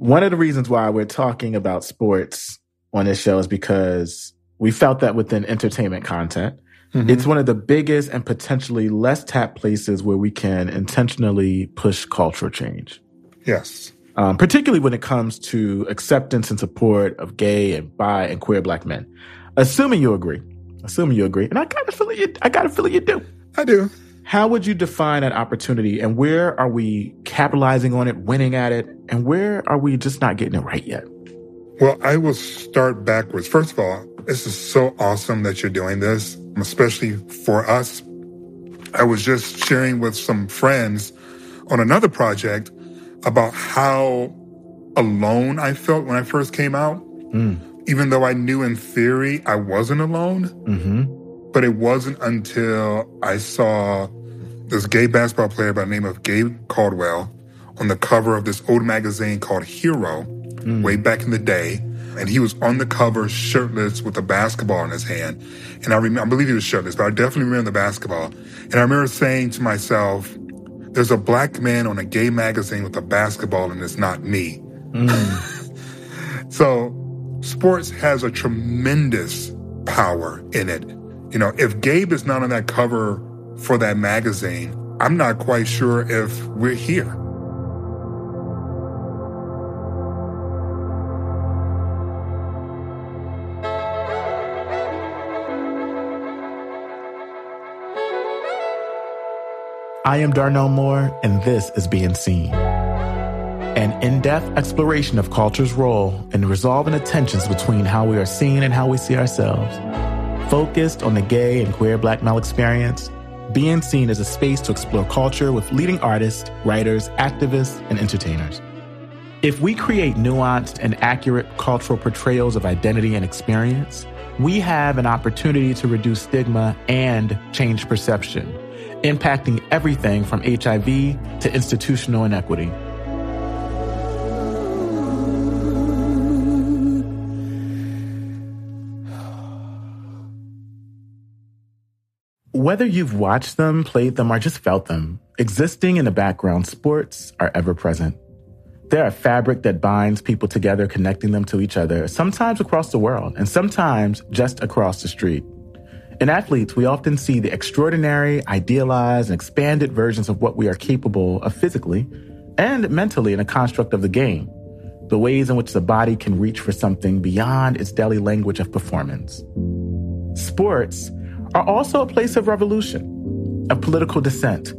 One of the reasons why we're talking about sports on this show is because we felt that within entertainment content, mm-hmm. it's one of the biggest and potentially less tapped places where we can intentionally push cultural change. Yes. Um, particularly when it comes to acceptance and support of gay and bi and queer black men. Assuming you agree. Assuming you agree. And I kind of feel you I got a feeling you do. I do. How would you define that opportunity and where are we capitalizing on it, winning at it, and where are we just not getting it right yet? Well, I will start backwards. First of all, this is so awesome that you're doing this, especially for us. I was just sharing with some friends on another project about how alone I felt when I first came out. Mm. Even though I knew in theory I wasn't alone. Mm-hmm. But it wasn't until I saw this gay basketball player by the name of Gabe Caldwell on the cover of this old magazine called Hero mm. way back in the day. And he was on the cover shirtless with a basketball in his hand. And I remember, I believe he was shirtless, but I definitely remember the basketball. And I remember saying to myself, there's a black man on a gay magazine with a basketball and it's not me. Mm. so sports has a tremendous power in it. You know, if Gabe is not on that cover for that magazine, I'm not quite sure if we're here. I am Darnell Moore, and this is Being Seen. An in depth exploration of culture's role in resolving the tensions between how we are seen and how we see ourselves. Focused on the gay and queer black male experience, being Seen as a space to explore culture with leading artists, writers, activists, and entertainers. If we create nuanced and accurate cultural portrayals of identity and experience, we have an opportunity to reduce stigma and change perception, impacting everything from HIV to institutional inequity. Whether you've watched them, played them, or just felt them, existing in the background, sports are ever present. They're a fabric that binds people together, connecting them to each other, sometimes across the world, and sometimes just across the street. In athletes, we often see the extraordinary, idealized, and expanded versions of what we are capable of physically and mentally in a construct of the game, the ways in which the body can reach for something beyond its daily language of performance. Sports are also a place of revolution, of political dissent,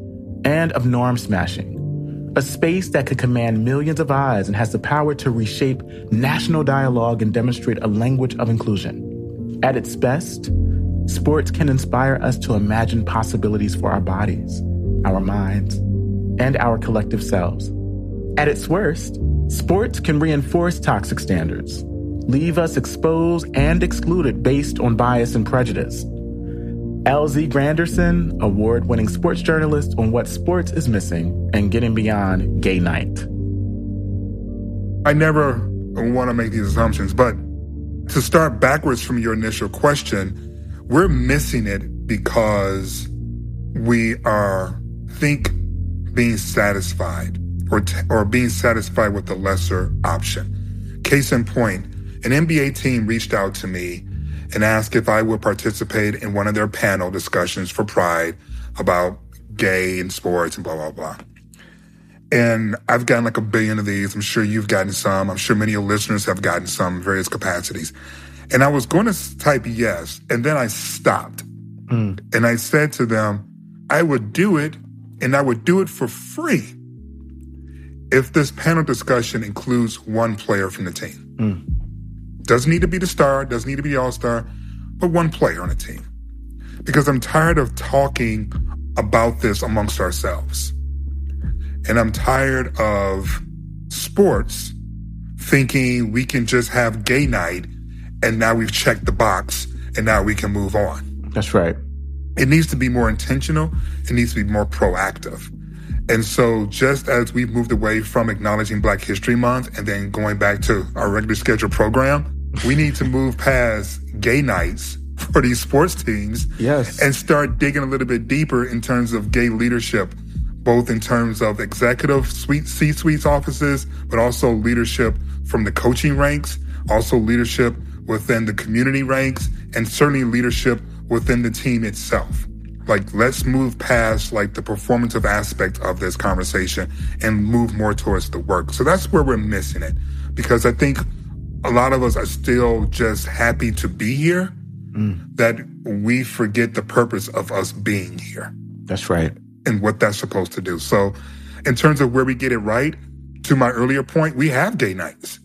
and of norm smashing. A space that could command millions of eyes and has the power to reshape national dialogue and demonstrate a language of inclusion. At its best, sports can inspire us to imagine possibilities for our bodies, our minds, and our collective selves. At its worst, sports can reinforce toxic standards, leave us exposed and excluded based on bias and prejudice, LZ Granderson, award winning sports journalist on what sports is missing and getting beyond gay night. I never want to make these assumptions, but to start backwards from your initial question, we're missing it because we are think being satisfied or, t- or being satisfied with the lesser option. Case in point, an NBA team reached out to me and asked if I would participate in one of their panel discussions for Pride about gay and sports and blah, blah, blah. And I've gotten like a billion of these. I'm sure you've gotten some. I'm sure many of your listeners have gotten some in various capacities. And I was going to type yes, and then I stopped. Mm. And I said to them, I would do it, and I would do it for free if this panel discussion includes one player from the team. Mm. Doesn't need to be the star, doesn't need to be the all star, but one player on a team. Because I'm tired of talking about this amongst ourselves. And I'm tired of sports thinking we can just have gay night and now we've checked the box and now we can move on. That's right. It needs to be more intentional. It needs to be more proactive. And so just as we've moved away from acknowledging Black History Month and then going back to our regular scheduled program, we need to move past gay nights for these sports teams yes. and start digging a little bit deeper in terms of gay leadership both in terms of executive suite C-suite offices, but also leadership from the coaching ranks, also leadership within the community ranks, and certainly leadership within the team itself. Like, let's move past like the performative aspect of this conversation and move more towards the work. So that's where we're missing it because I think a lot of us are still just happy to be here mm. that we forget the purpose of us being here. That's right. And what that's supposed to do. So, in terms of where we get it right, to my earlier point, we have gay nights.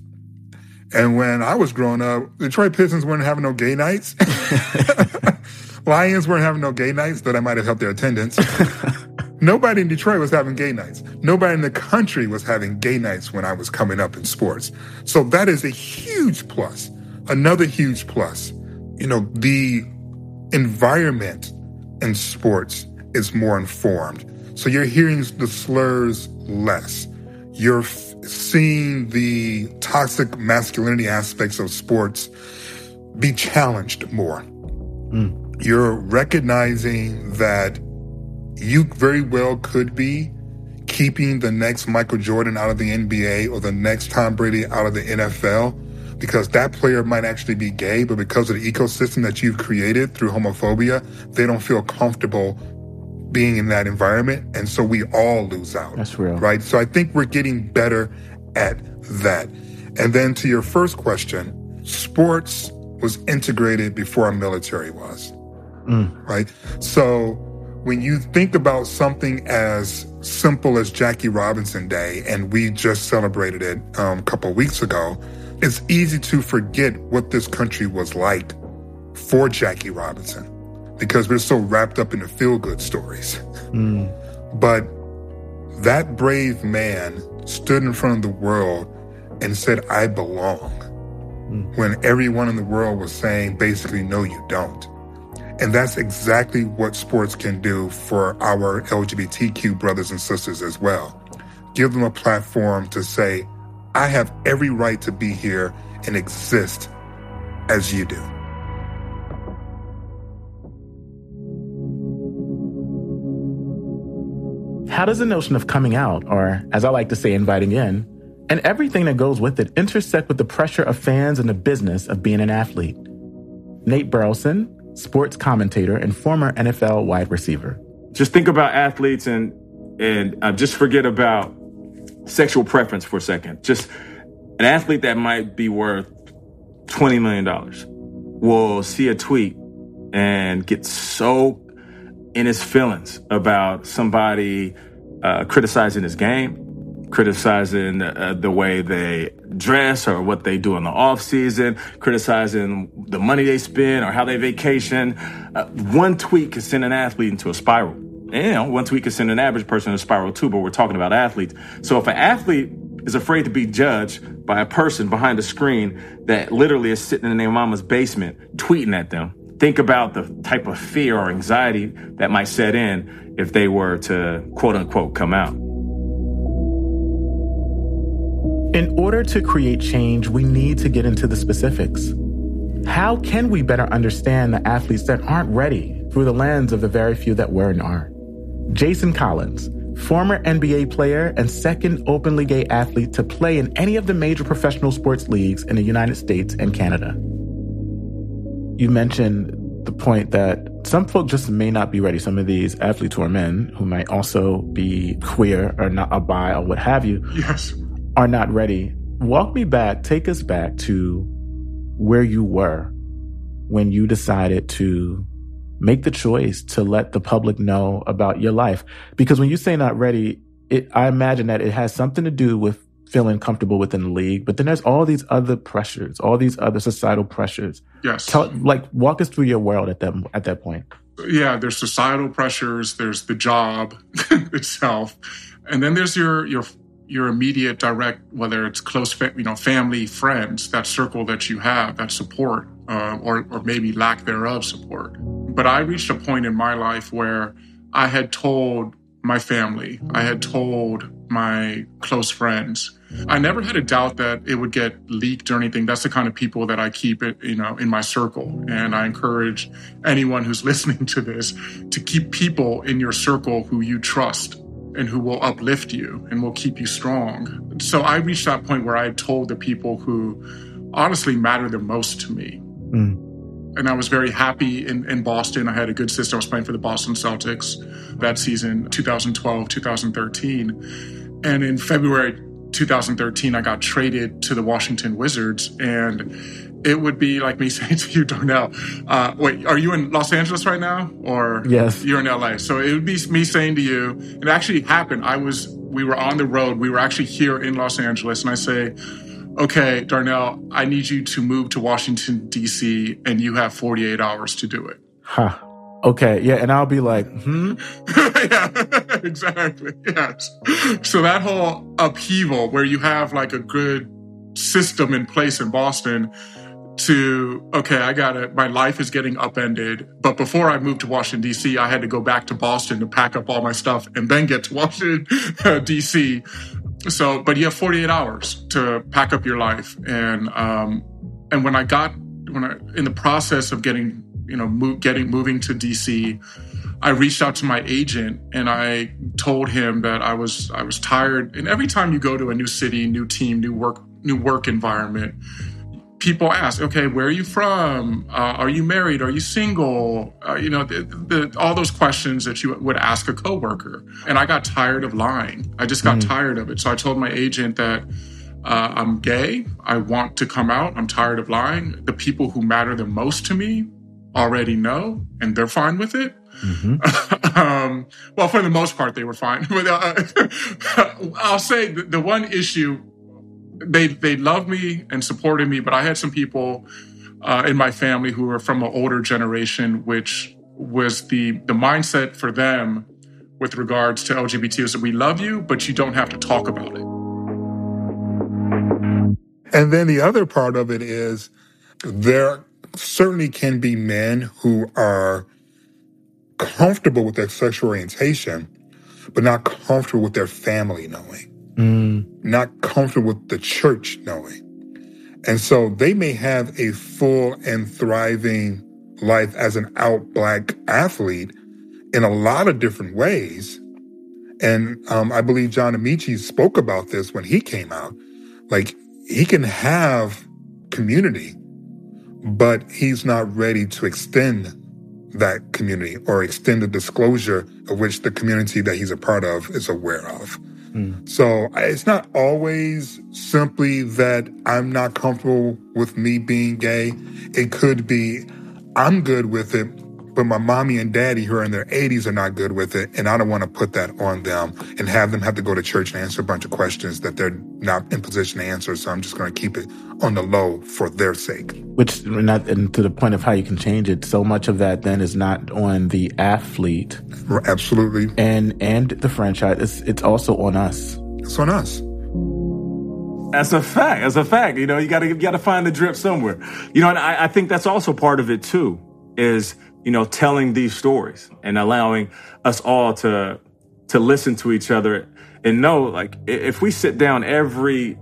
And when I was growing up, Detroit Pistons weren't having no gay nights. Lions weren't having no gay nights, though that might have helped their attendance. Nobody in Detroit was having gay nights. Nobody in the country was having gay nights when I was coming up in sports. So that is a huge plus. Another huge plus. You know, the environment in sports is more informed. So you're hearing the slurs less. You're f- seeing the toxic masculinity aspects of sports be challenged more. Mm. You're recognizing that you very well could be keeping the next Michael Jordan out of the NBA or the next Tom Brady out of the NFL because that player might actually be gay, but because of the ecosystem that you've created through homophobia, they don't feel comfortable being in that environment. And so we all lose out. That's real. Right. So I think we're getting better at that. And then to your first question, sports was integrated before our military was. Mm. Right. So when you think about something as simple as Jackie Robinson Day, and we just celebrated it um, a couple weeks ago, it's easy to forget what this country was like for Jackie Robinson because we're so wrapped up in the feel good stories. Mm. But that brave man stood in front of the world and said, I belong. Mm. When everyone in the world was saying, basically, no, you don't. And that's exactly what sports can do for our LGBTQ brothers and sisters as well. Give them a platform to say, I have every right to be here and exist as you do. How does the notion of coming out, or as I like to say, inviting in, and everything that goes with it intersect with the pressure of fans and the business of being an athlete? Nate Burleson, sports commentator, and former NFL wide receiver. Just think about athletes and and uh, just forget about sexual preference for a second. Just an athlete that might be worth twenty million dollars will see a tweet and get so in his feelings about somebody uh, criticizing his game criticizing uh, the way they dress or what they do in the off season, criticizing the money they spend or how they vacation. Uh, one tweet can send an athlete into a spiral. And, you know, one tweet can send an average person in a spiral too, but we're talking about athletes. So if an athlete is afraid to be judged by a person behind a screen that literally is sitting in their mama's basement tweeting at them, think about the type of fear or anxiety that might set in if they were to quote unquote come out. In order to create change, we need to get into the specifics. How can we better understand the athletes that aren't ready through the lens of the very few that were and are? Jason Collins, former NBA player and second openly gay athlete to play in any of the major professional sports leagues in the United States and Canada. You mentioned the point that some folk just may not be ready. Some of these athletes who are men who might also be queer or not a bi or what have you. Yes are not ready, walk me back, take us back to where you were when you decided to make the choice to let the public know about your life. Because when you say not ready, it, I imagine that it has something to do with feeling comfortable within the league, but then there's all these other pressures, all these other societal pressures. Yes. Tell, like walk us through your world at that at that point. Yeah, there's societal pressures, there's the job itself, and then there's your your your immediate direct, whether it's close, you know, family, friends, that circle that you have, that support, uh, or, or maybe lack thereof support. But I reached a point in my life where I had told my family, I had told my close friends. I never had a doubt that it would get leaked or anything. That's the kind of people that I keep it, you know, in my circle. And I encourage anyone who's listening to this to keep people in your circle who you trust and who will uplift you and will keep you strong. So I reached that point where I had told the people who honestly matter the most to me. Mm. And I was very happy in, in Boston. I had a good system. I was playing for the Boston Celtics that season, 2012, 2013. And in February 2013, I got traded to the Washington Wizards. And it would be like me saying to you, Darnell, uh, wait, are you in Los Angeles right now? Or yes. you're in LA? So it would be me saying to you, it actually happened. I was, we were on the road. We were actually here in Los Angeles. And I say, okay, Darnell, I need you to move to Washington, D.C., and you have 48 hours to do it. Huh. Okay. Yeah. And I'll be like, hmm. yeah, exactly. Yes. So that whole upheaval where you have like a good system in place in Boston to okay i got it my life is getting upended but before i moved to washington d.c i had to go back to boston to pack up all my stuff and then get to washington d.c so but you have 48 hours to pack up your life and um and when i got when i in the process of getting you know move, getting moving to dc i reached out to my agent and i told him that i was i was tired and every time you go to a new city new team new work new work environment people ask, okay, where are you from? Uh, are you married? Are you single? Uh, you know, the, the, all those questions that you would ask a coworker. And I got tired of lying. I just got mm. tired of it. So I told my agent that uh, I'm gay. I want to come out. I'm tired of lying. The people who matter the most to me already know, and they're fine with it. Mm-hmm. um, well, for the most part, they were fine. but uh, I'll say the, the one issue they they loved me and supported me, but I had some people uh, in my family who were from an older generation, which was the the mindset for them with regards to LGBT is that we love you, but you don't have to talk about it. And then the other part of it is there certainly can be men who are comfortable with their sexual orientation, but not comfortable with their family knowing mm. not comfortable with the church knowing. And so they may have a full and thriving life as an out black athlete in a lot of different ways. And um, I believe John Amaechi spoke about this when he came out. Like he can have community, but he's not ready to extend that community or extend the disclosure of which the community that he's a part of is aware of. Mm. So it's not always simply that I'm not comfortable with me being gay. It could be I'm good with it, but my mommy and daddy who are in their 80s are not good with it. And I don't want to put that on them and have them have to go to church and answer a bunch of questions that they're not in position to answer. So I'm just going to keep it on the low for their sake. Which, not, and to the point of how you can change it, so much of that then is not on the athlete. Absolutely. And, and the franchise. It's, it's also on us. It's on us. That's a fact. That's a fact. You know, you gotta, you gotta find the drip somewhere. You know, and I, I think that's also part of it too, is, you know, telling these stories and allowing us all to, to listen to each other and know, like, if we sit down every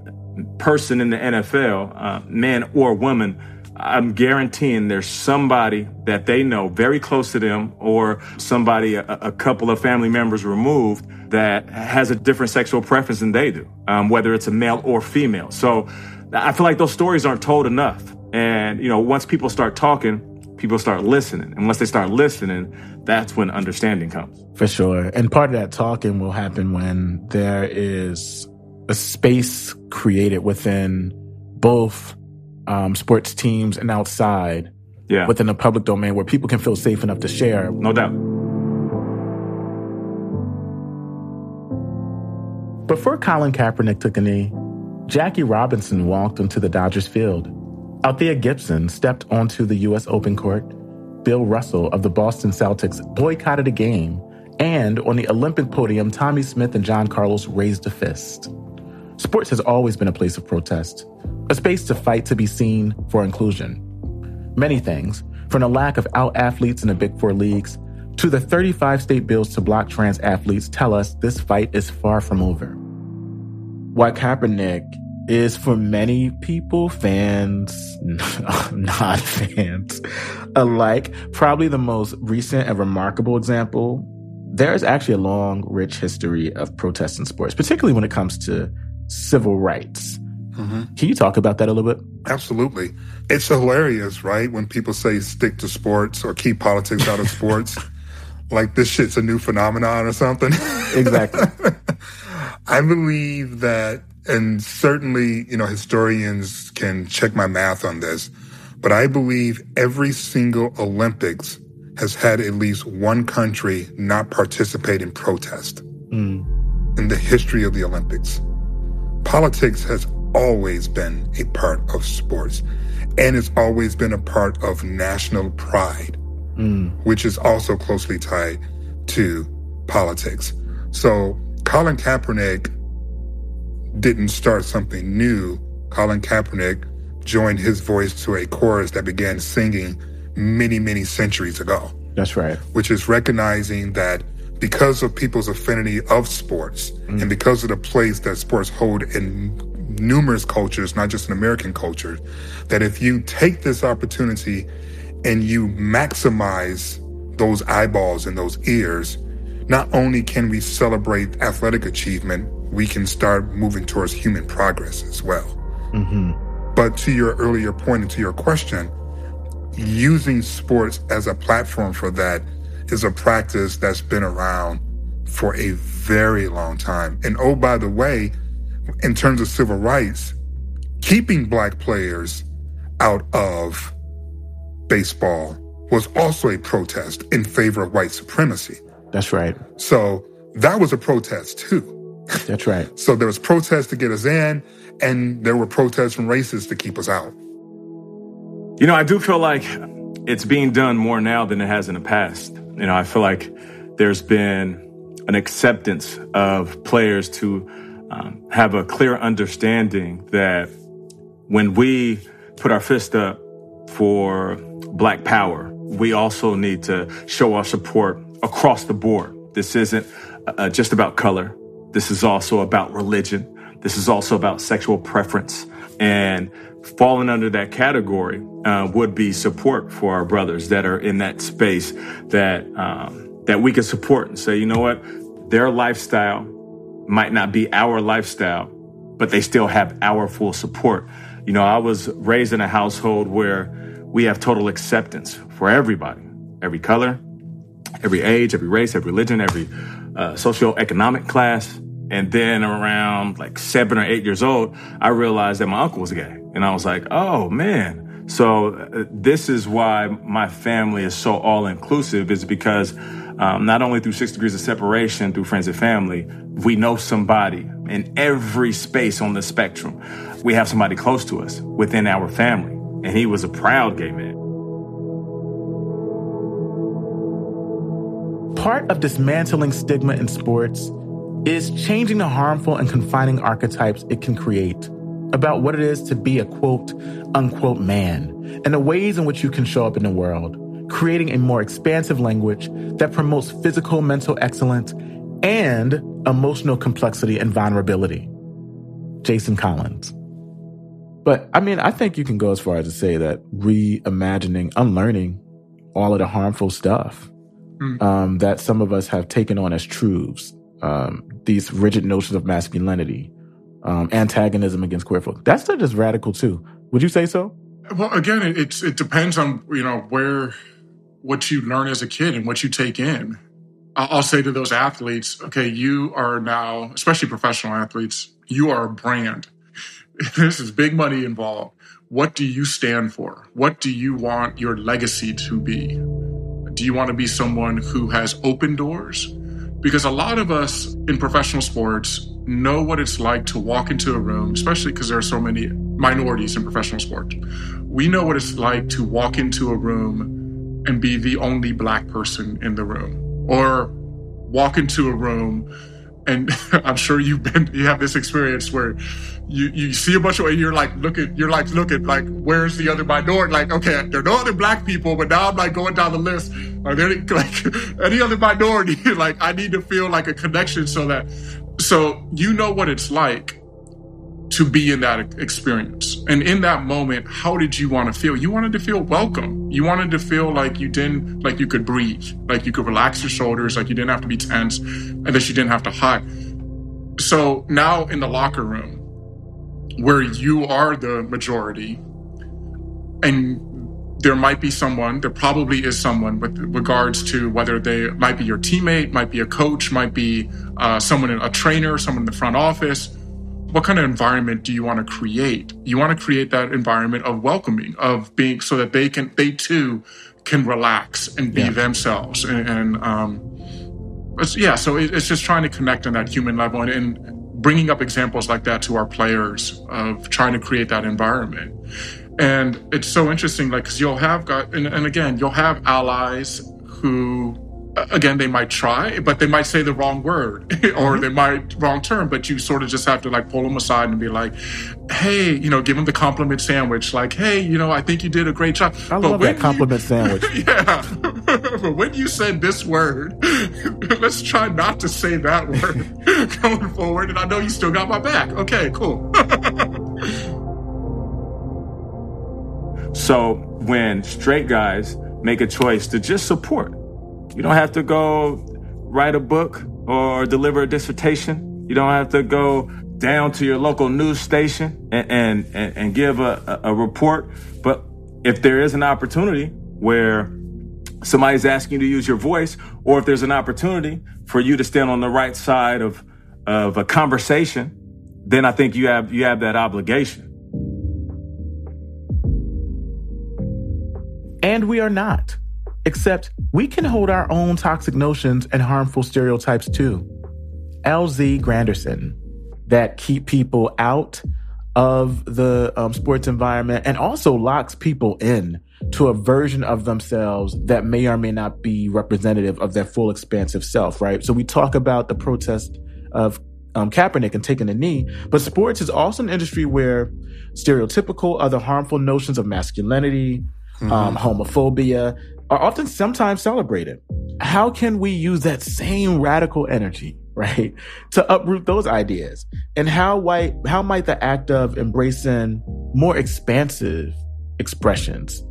person in the NFL, uh, man or woman, I'm guaranteeing there's somebody that they know very close to them or somebody, a, a couple of family members removed that has a different sexual preference than they do, um, whether it's a male or female. So I feel like those stories aren't told enough. And, you know, once people start talking, people start listening. And once they start listening, that's when understanding comes. For sure. And part of that talking will happen when there is a space created within both um, sports teams and outside yeah. within the public domain where people can feel safe enough to share. No doubt. Before Colin Kaepernick took a knee, Jackie Robinson walked onto the Dodgers field. Althea Gibson stepped onto the U.S. Open court. Bill Russell of the Boston Celtics boycotted a game. And on the Olympic podium, Tommie Smith and John Carlos raised a fist. Sports has always been a place of protest, a space to fight to be seen for inclusion. Many things, from the lack of out athletes in the Big Four leagues to the 35 state bills to block trans athletes, tell us this fight is far from over. While Kaepernick is for many people, fans, not fans alike, probably the most recent and remarkable example there's actually a long, rich history of protest in sports, particularly when it comes to civil rights. Mm-hmm. Can you talk about that a little bit? Absolutely. It's hilarious, right? When people say stick to sports or keep politics out of sports. like this shit's a new phenomenon or something. Exactly. I believe that, and certainly, you know, historians can check my math on this, but I believe every single Olympics has had at least one country not participate in protest mm. in the history of the Olympics. Politics has always been a part of sports, and it's always been a part of national pride, mm. which is also closely tied to politics. So Colin Kaepernick didn't start something new. Colin Kaepernick joined his voice to a chorus that began singing many, many centuries ago. That's right. Which is recognizing that because of people's affinity of sports mm. and because of the place that sports hold in numerous cultures, not just in American culture, that if you take this opportunity and you maximize those eyeballs and those ears, not only can we celebrate athletic achievement, we can start moving towards human progress as well. Mm-hmm. But to your earlier point and to your question, using sports as a platform for that is a practice that's been around for a very long time. And oh, by the way, in terms of civil rights, keeping black players out of baseball was also a protest in favor of white supremacy. That's right. So that was a protest too. That's right. so there was protests to get us in, and there were protests from racists to keep us out. You know, I do feel like it's being done more now than it has in the past. You know, I feel like there's been an acceptance of players to um, have a clear understanding that when we put our fist up for Black Power, we also need to show our support across the board. This isn't uh, just about color. This is also about religion. This is also about sexual preference. And falling under that category uh, would be support for our brothers that are in that space that um, that we can support and say, you know what, their lifestyle might not be our lifestyle, but they still have our full support. You know, I was raised in a household where we have total acceptance for everybody, every color, every age, every race, every religion, every uh, socioeconomic class. And then around like seven or eight years old, I realized that my uncle was gay. And I was like, oh man. So uh, this is why my family is so all inclusive is because um, not only through six degrees of separation, through friends and family, we know somebody in every space on the spectrum. We have somebody close to us within our family. And he was a proud gay man. Part of dismantling stigma in sports is changing the harmful and confining archetypes it can create about what it is to be a quote, unquote man and the ways in which you can show up in the world creating a more expansive language that promotes physical mental excellence and emotional complexity and vulnerability. Jason Collins. But I mean, I think you can go as far as to say that reimagining, unlearning all of the harmful stuff mm. um, that some of us have taken on as truths, um, these rigid notions of masculinity, um, antagonism against queer folk. That's just radical too. Would you say so? Well, again, it, it's it depends on you know where what you learn as a kid and what you take in. I'll say to those athletes, okay, you are now, especially professional athletes, you are a brand. this is big money involved. What do you stand for? What do you want your legacy to be? Do you want to be someone who has open doors? Because a lot of us in professional sports know what it's like to walk into a room, especially because there are so many minorities in professional sports. We know what it's like to walk into a room and be the only black person in the room or walk into a room and I'm sure you've been you have this experience where you you see a bunch of and you're like look at you're like look at like where's the other minority like okay there are no other black people but now I'm like going down the list. Are there like any other minority? Like I need to feel like a connection so that so you know what it's like to be in that experience. And in that moment, how did you want to feel? You wanted to feel welcome. You wanted to feel like you didn't, like you could breathe, like you could relax your shoulders, like you didn't have to be tense, and that you didn't have to hide. So now in the locker room, where you are the majority, and there might be someone, there probably is someone with regards to whether they might be your teammate, might be a coach, might be uh, someone, a trainer, someone in the front office. What kind of environment do you want to create? You want to create that environment of welcoming, of being so that they can, they too can relax and be yeah. themselves. And, and um, yeah, so it, it's just trying to connect on that human level and, and bringing up examples like that to our players of trying to create that environment. And it's so interesting, like, because you'll have got, and, and again, you'll have allies who again they might try but they might say the wrong word or mm-hmm. they might wrong term but you sort of just have to like pull them aside and be like hey you know give them the compliment sandwich like hey you know i think you did a great job. I but love that compliment you, sandwich. Yeah. But when you said this word let's try not to say that word going forward and i know you still got my back. Okay cool. So when straight guys make a choice to just support, you don't have to go write a book or deliver a dissertation. You don't have to go down to your local news station and, and, and give a, a report. But if there is an opportunity where somebody's asking you to use your voice, or if there's an opportunity for you to stand on the right side of, of a conversation, then I think you have, you have that obligation. And we are not. Except we can hold our own toxic notions and harmful stereotypes too. LZ Granderson that keep people out of the um, sports environment and also locks people in to a version of themselves that may or may not be representative of their full expansive self, right? So we talk about the protest of um, Kaepernick and taking a knee, but sports is also an industry where stereotypical, other harmful notions of masculinity, mm-hmm. um, homophobia are often sometimes celebrated. How can we use that same radical energy, right, to uproot those ideas? And how white, how might the act of embracing more expansive expressions,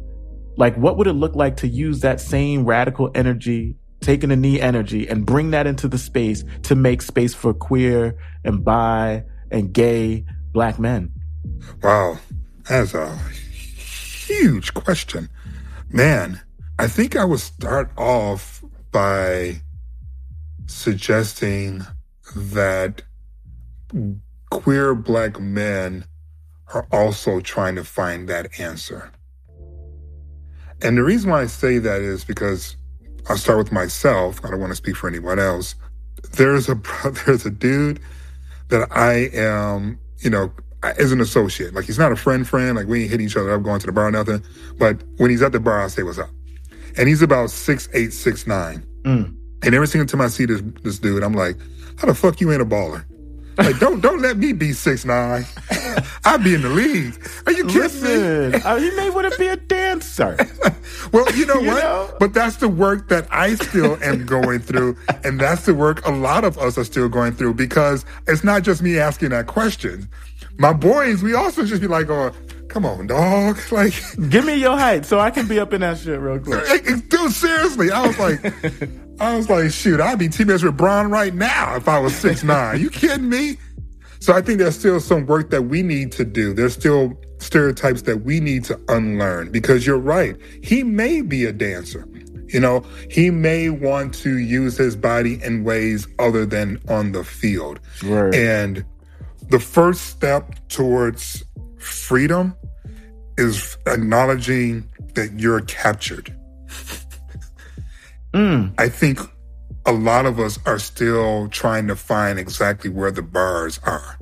like what would it look like to use that same radical energy, taking a knee energy, and bring that into the space to make space for queer and bi and gay black men? Wow, that's a huge question. Man, I think I would start off by suggesting that queer black men are also trying to find that answer. And the reason why I say that is because I'll start with myself. I don't want to speak for anyone else. There's a there's a dude that I am, you know, as an associate. Like he's not a friend friend. Like we ain't hitting each other up going to the bar or nothing. But when he's at the bar, I say what's up. And he's about six eight, six nine. Mm. And every single time I see this this dude, I'm like, how the fuck you ain't a baller? Like, don't don't let me be six nine. I'd be in the league. Are you kidding Listen, me? uh, you may want to be a dancer. well, you know you what? Know? But that's the work that I still am going through, and that's the work a lot of us are still going through because it's not just me asking that question my boys, we also just be like, oh, come on, dog. Like, give me your height so I can be up in that shit real quick. Dude, seriously, I was like, I was like, shoot, I'd be teammates with Bron right now if I was six nine. you kidding me? So I think there's still some work that we need to do. There's still stereotypes that we need to unlearn because you're right. He may be a dancer. You know, he may want to use his body in ways other than on the field. Right. And the first step towards freedom is acknowledging that you're captured. mm. I think a lot of us are still trying to find exactly where the bars are.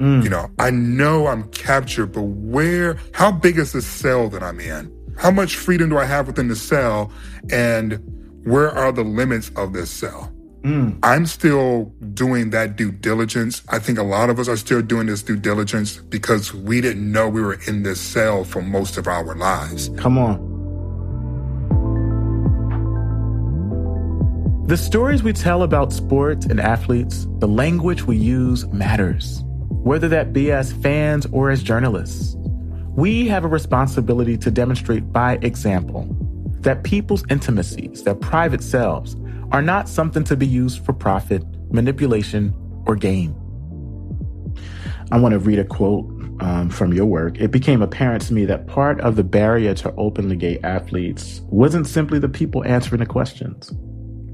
Mm. You know, I know I'm captured, but where, how big is the cell that I'm in? How much freedom do I have within the cell? And where are the limits of this cell? Mm. I'm still doing that due diligence. I think a lot of us are still doing this due diligence because we didn't know we were in this cell for most of our lives. Come on. The stories we tell about sports and athletes, the language we use matters. whether that be as fans or as journalists. We have a responsibility to demonstrate by example that people's intimacies, their private selves, are not something to be used for profit, manipulation, or gain. I want to read a quote um, from your work. It became apparent to me that part of the barrier to openly gay athletes wasn't simply the people answering the questions,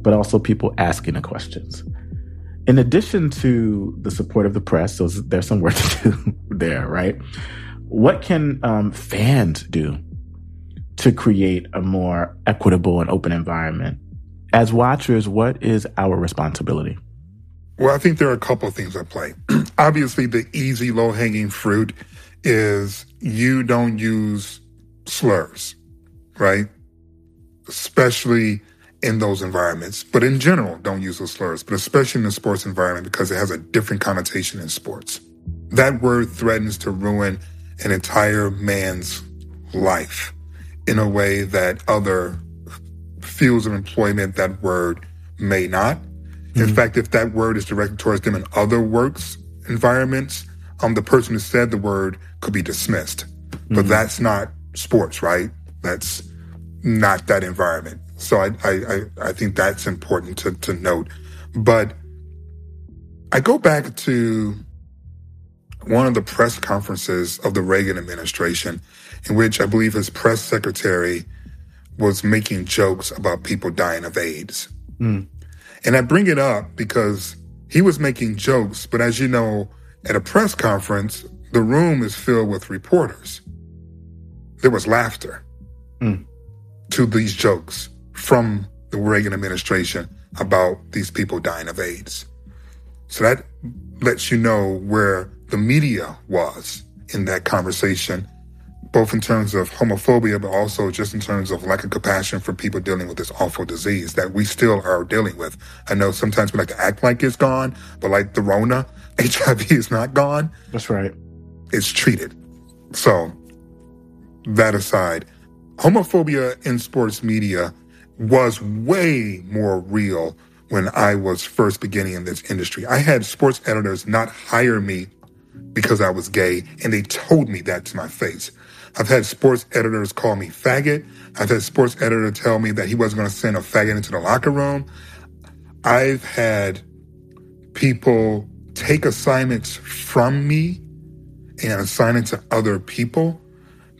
but also people asking the questions. In addition to the support of the press, so there's some work to do there, right? What can um, fans do to create a more equitable and open environment? As watchers, what is our responsibility? Well, I think there are a couple of things at play. Obviously, the easy, low hanging fruit is you don't use slurs, right? Especially in those environments. But in general, don't use those slurs, but especially in the sports environment because it has a different connotation in sports. That word threatens to ruin an entire man's life in a way that other fields of employment that word may not. Mm-hmm. In fact, if that word is directed towards them in other works environments, um, the person who said the word could be dismissed. Mm-hmm. But that's not sports, right? That's not that environment. So I, I, I think that's important to, to note. But I go back to one of the press conferences of the Reagan administration, in which I believe his press secretary was making jokes about people dying of AIDS. Mm. And I bring it up because he was making jokes, but as you know, at a press conference, the room is filled with reporters. There was laughter mm. to these jokes from the Reagan administration about these people dying of AIDS. So that lets you know where the media was in that conversation both in terms of homophobia, but also just in terms of lack of compassion for people dealing with this awful disease that we still are dealing with. I know sometimes we like to act like it's gone, but like the Rona, HIV is not gone. That's right. It's treated. So, that aside, homophobia in sports media was way more real when I was first beginning in this industry. I had sports editors not hire me because I was gay, and they told me that to my face. I've had sports editors call me faggot. I've had sports editor tell me that he wasn't going to send a faggot into the locker room. I've had people take assignments from me and assign it to other people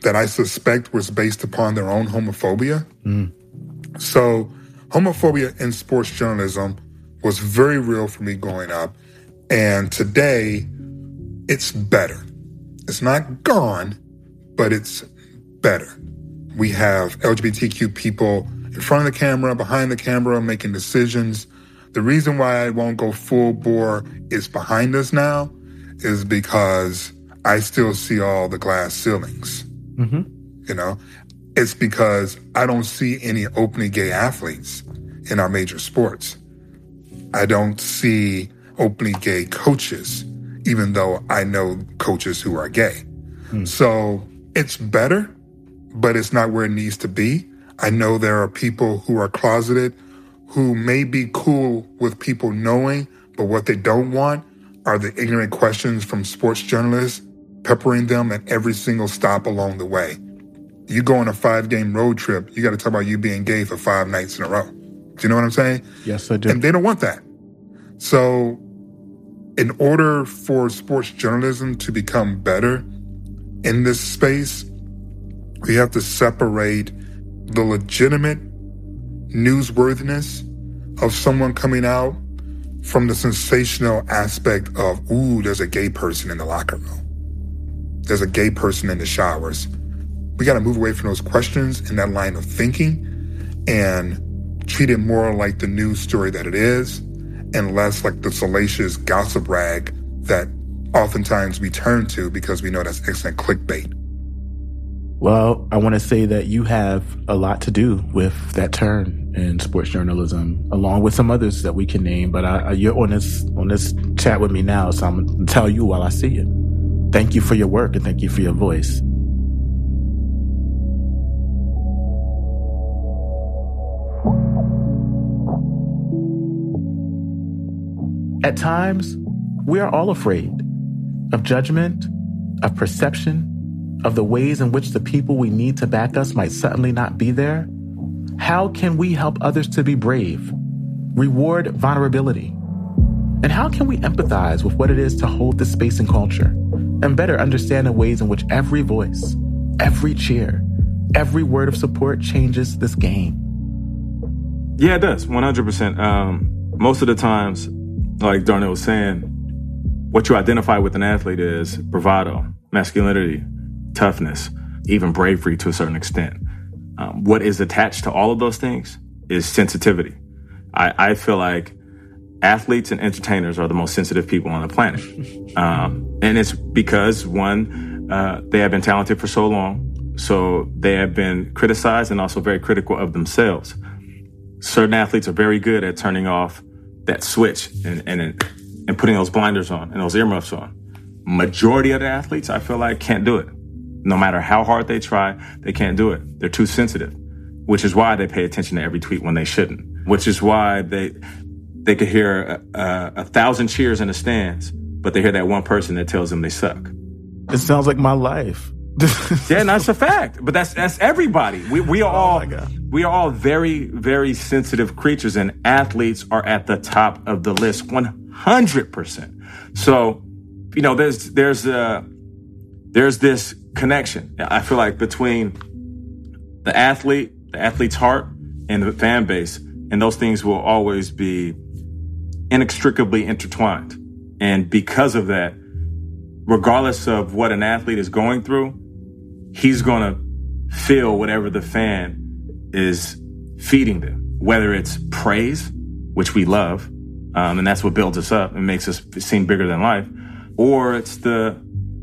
that I suspect was based upon their own homophobia. Mm. So, homophobia in sports journalism was very real for me growing up. And today, it's better. It's not gone, but it's better. We have LGBTQ people in front of the camera, behind the camera, making decisions. The reason why I won't go full bore is behind us now is because I still see all the glass ceilings. Mm-hmm. You know, it's because I don't see any openly gay athletes in our major sports. I don't see openly gay coaches, even though I know coaches who are gay. Mm. So it's better, but it's not where it needs to be. I know there are people who are closeted who may be cool with people knowing, but what they don't want are the ignorant questions from sports journalists peppering them at every single stop along the way. You go on a five game road trip, you got to talk about you being gay for five nights in a row. Do you know what I'm saying? Yes, I do. And they don't want that. So, in order for sports journalism to become better, in this space, we have to separate the legitimate newsworthiness of someone coming out from the sensational aspect of, ooh, there's a gay person in the locker room. There's a gay person in the showers. We got to move away from those questions and that line of thinking and treat it more like the news story that it is and less like the salacious gossip rag that oftentimes we turn to because we know that's excellent clickbait. Well, I want to say that you have a lot to do with that turn in sports journalism, along with some others that we can name. But I, you're on this on this chat with me now, so I'm gonna tell you while I see you. Thank you for your work and thank you for your voice. At times, we are all afraid of judgment, of perception, of the ways in which the people we need to back us might suddenly not be there? How can we help others to be brave, reward vulnerability? And how can we empathize with what it is to hold this space and culture and better understand the ways in which every voice, every cheer, every word of support changes this game? Yeah, it does. 100%. Um, most of the times, like Darnell was saying, what you identify with an athlete is bravado, masculinity, toughness, even bravery to a certain extent. Um, what is attached to all of those things is sensitivity. I, I, feel like athletes and entertainers are the most sensitive people on the planet. Um, and it's because, one, uh, they have been talented for so long. So they have been criticized and also very critical of themselves. Certain athletes are very good at turning off that switch and, and, and putting those blinders on and those earmuffs on. Majority of the athletes, I feel like, can't do it. No matter how hard they try, they can't do it. They're too sensitive, which is why they pay attention to every tweet when they shouldn't, which is why they, they could hear a, a, a thousand cheers in the stands, but they hear that one person that tells them they suck. It sounds like my life. yeah, that's a fact. But that's that's everybody. We we are oh all we are all very very sensitive creatures, and athletes are at the top of the list, one hundred percent. So, you know, there's there's uh there's this connection. I feel like between the athlete, the athlete's heart, and the fan base, and those things will always be inextricably intertwined. And because of that, regardless of what an athlete is going through, he's going to feel whatever the fan is feeding them, whether it's praise, which we love, um, and that's what builds us up and makes us seem bigger than life, or it's the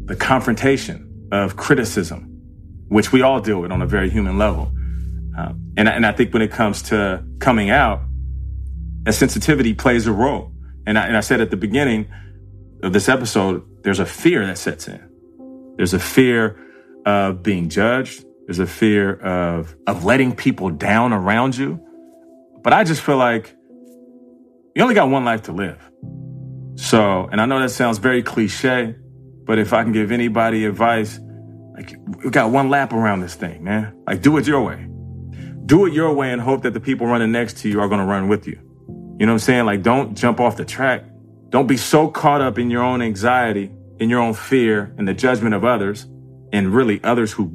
the confrontation of criticism, which we all deal with on a very human level. Um, and, and I think when it comes to coming out, a sensitivity plays a role. And I, and I said at the beginning of this episode, there's a fear that sets in. There's a fear of being judged. There's a fear of, of letting people down around you. But I just feel like you only got one life to live. So, and I know that sounds very cliche, but if I can give anybody advice, like we got one lap around this thing, man. Like do it your way. Do it your way and hope that the people running next to you are going to run with you. You know what I'm saying? Like don't jump off the track. Don't be so caught up in your own anxiety, in your own fear, and the judgment of others, and really others who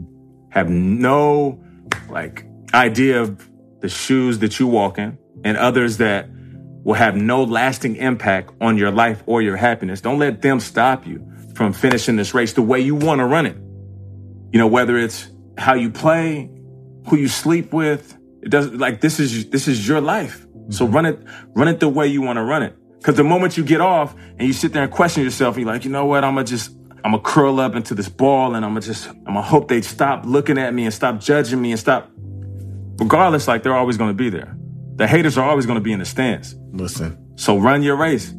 have no like idea of the shoes that you walk in, and others that will have no lasting impact on your life or your happiness. Don't let them stop you from finishing this race the way you want to run it. You know, whether it's how you play, who you sleep with, it doesn't like this is this is your life. So mm-hmm. run it run it the way you want to run it. Cause the moment you get off and you sit there and question yourself, you're like, you know what, I'm gonna just I'm gonna curl up into this ball and I'm gonna just I'm gonna hope they stop looking at me and stop judging me and stop regardless, like they're always gonna be there. The haters are always gonna be in the stands. Listen. So run your race.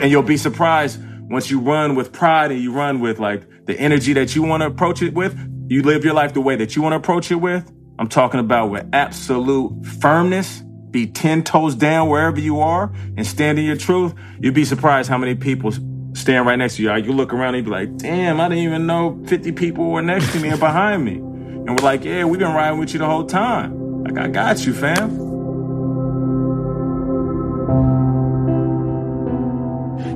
And you'll be surprised once you run with pride and you run with like the energy that you want to approach it with, you live your life the way that you want to approach it with. I'm talking about with absolute firmness, be 10 toes down wherever you are and stand in your truth. You'd be surprised how many people stand right next to you. You look around and be like, damn, I didn't even know 50 people were next to me and behind me. And we're like, yeah, we've been riding with you the whole time. Like, I got you, fam.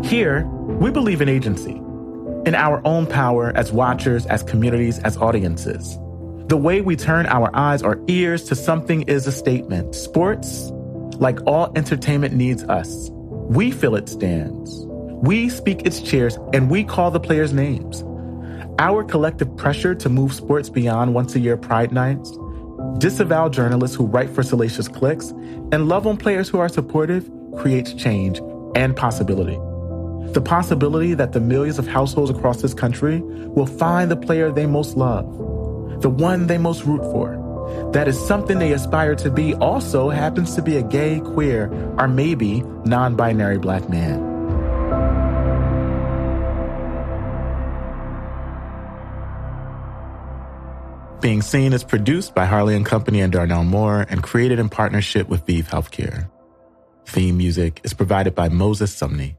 Here, we believe in agency, in our own power as watchers, as communities, as audiences. The way we turn our eyes or ears to something is a statement. Sports, like all entertainment, needs us. We feel it stands. We speak its cheers, and we call the players' names. Our collective pressure to move sports beyond once a year pride nights, disavow journalists who write for salacious clicks, and love on players who are supportive creates change and possibility. The possibility that the millions of households across this country will find the player they most love, the one they most root for. That is something they aspire to be, also happens to be a gay, queer, or maybe non binary black man. Being Seen is produced by Harley and Company and Darnell Moore and created in partnership with ViiV Healthcare. Theme music is provided by Moses Sumney.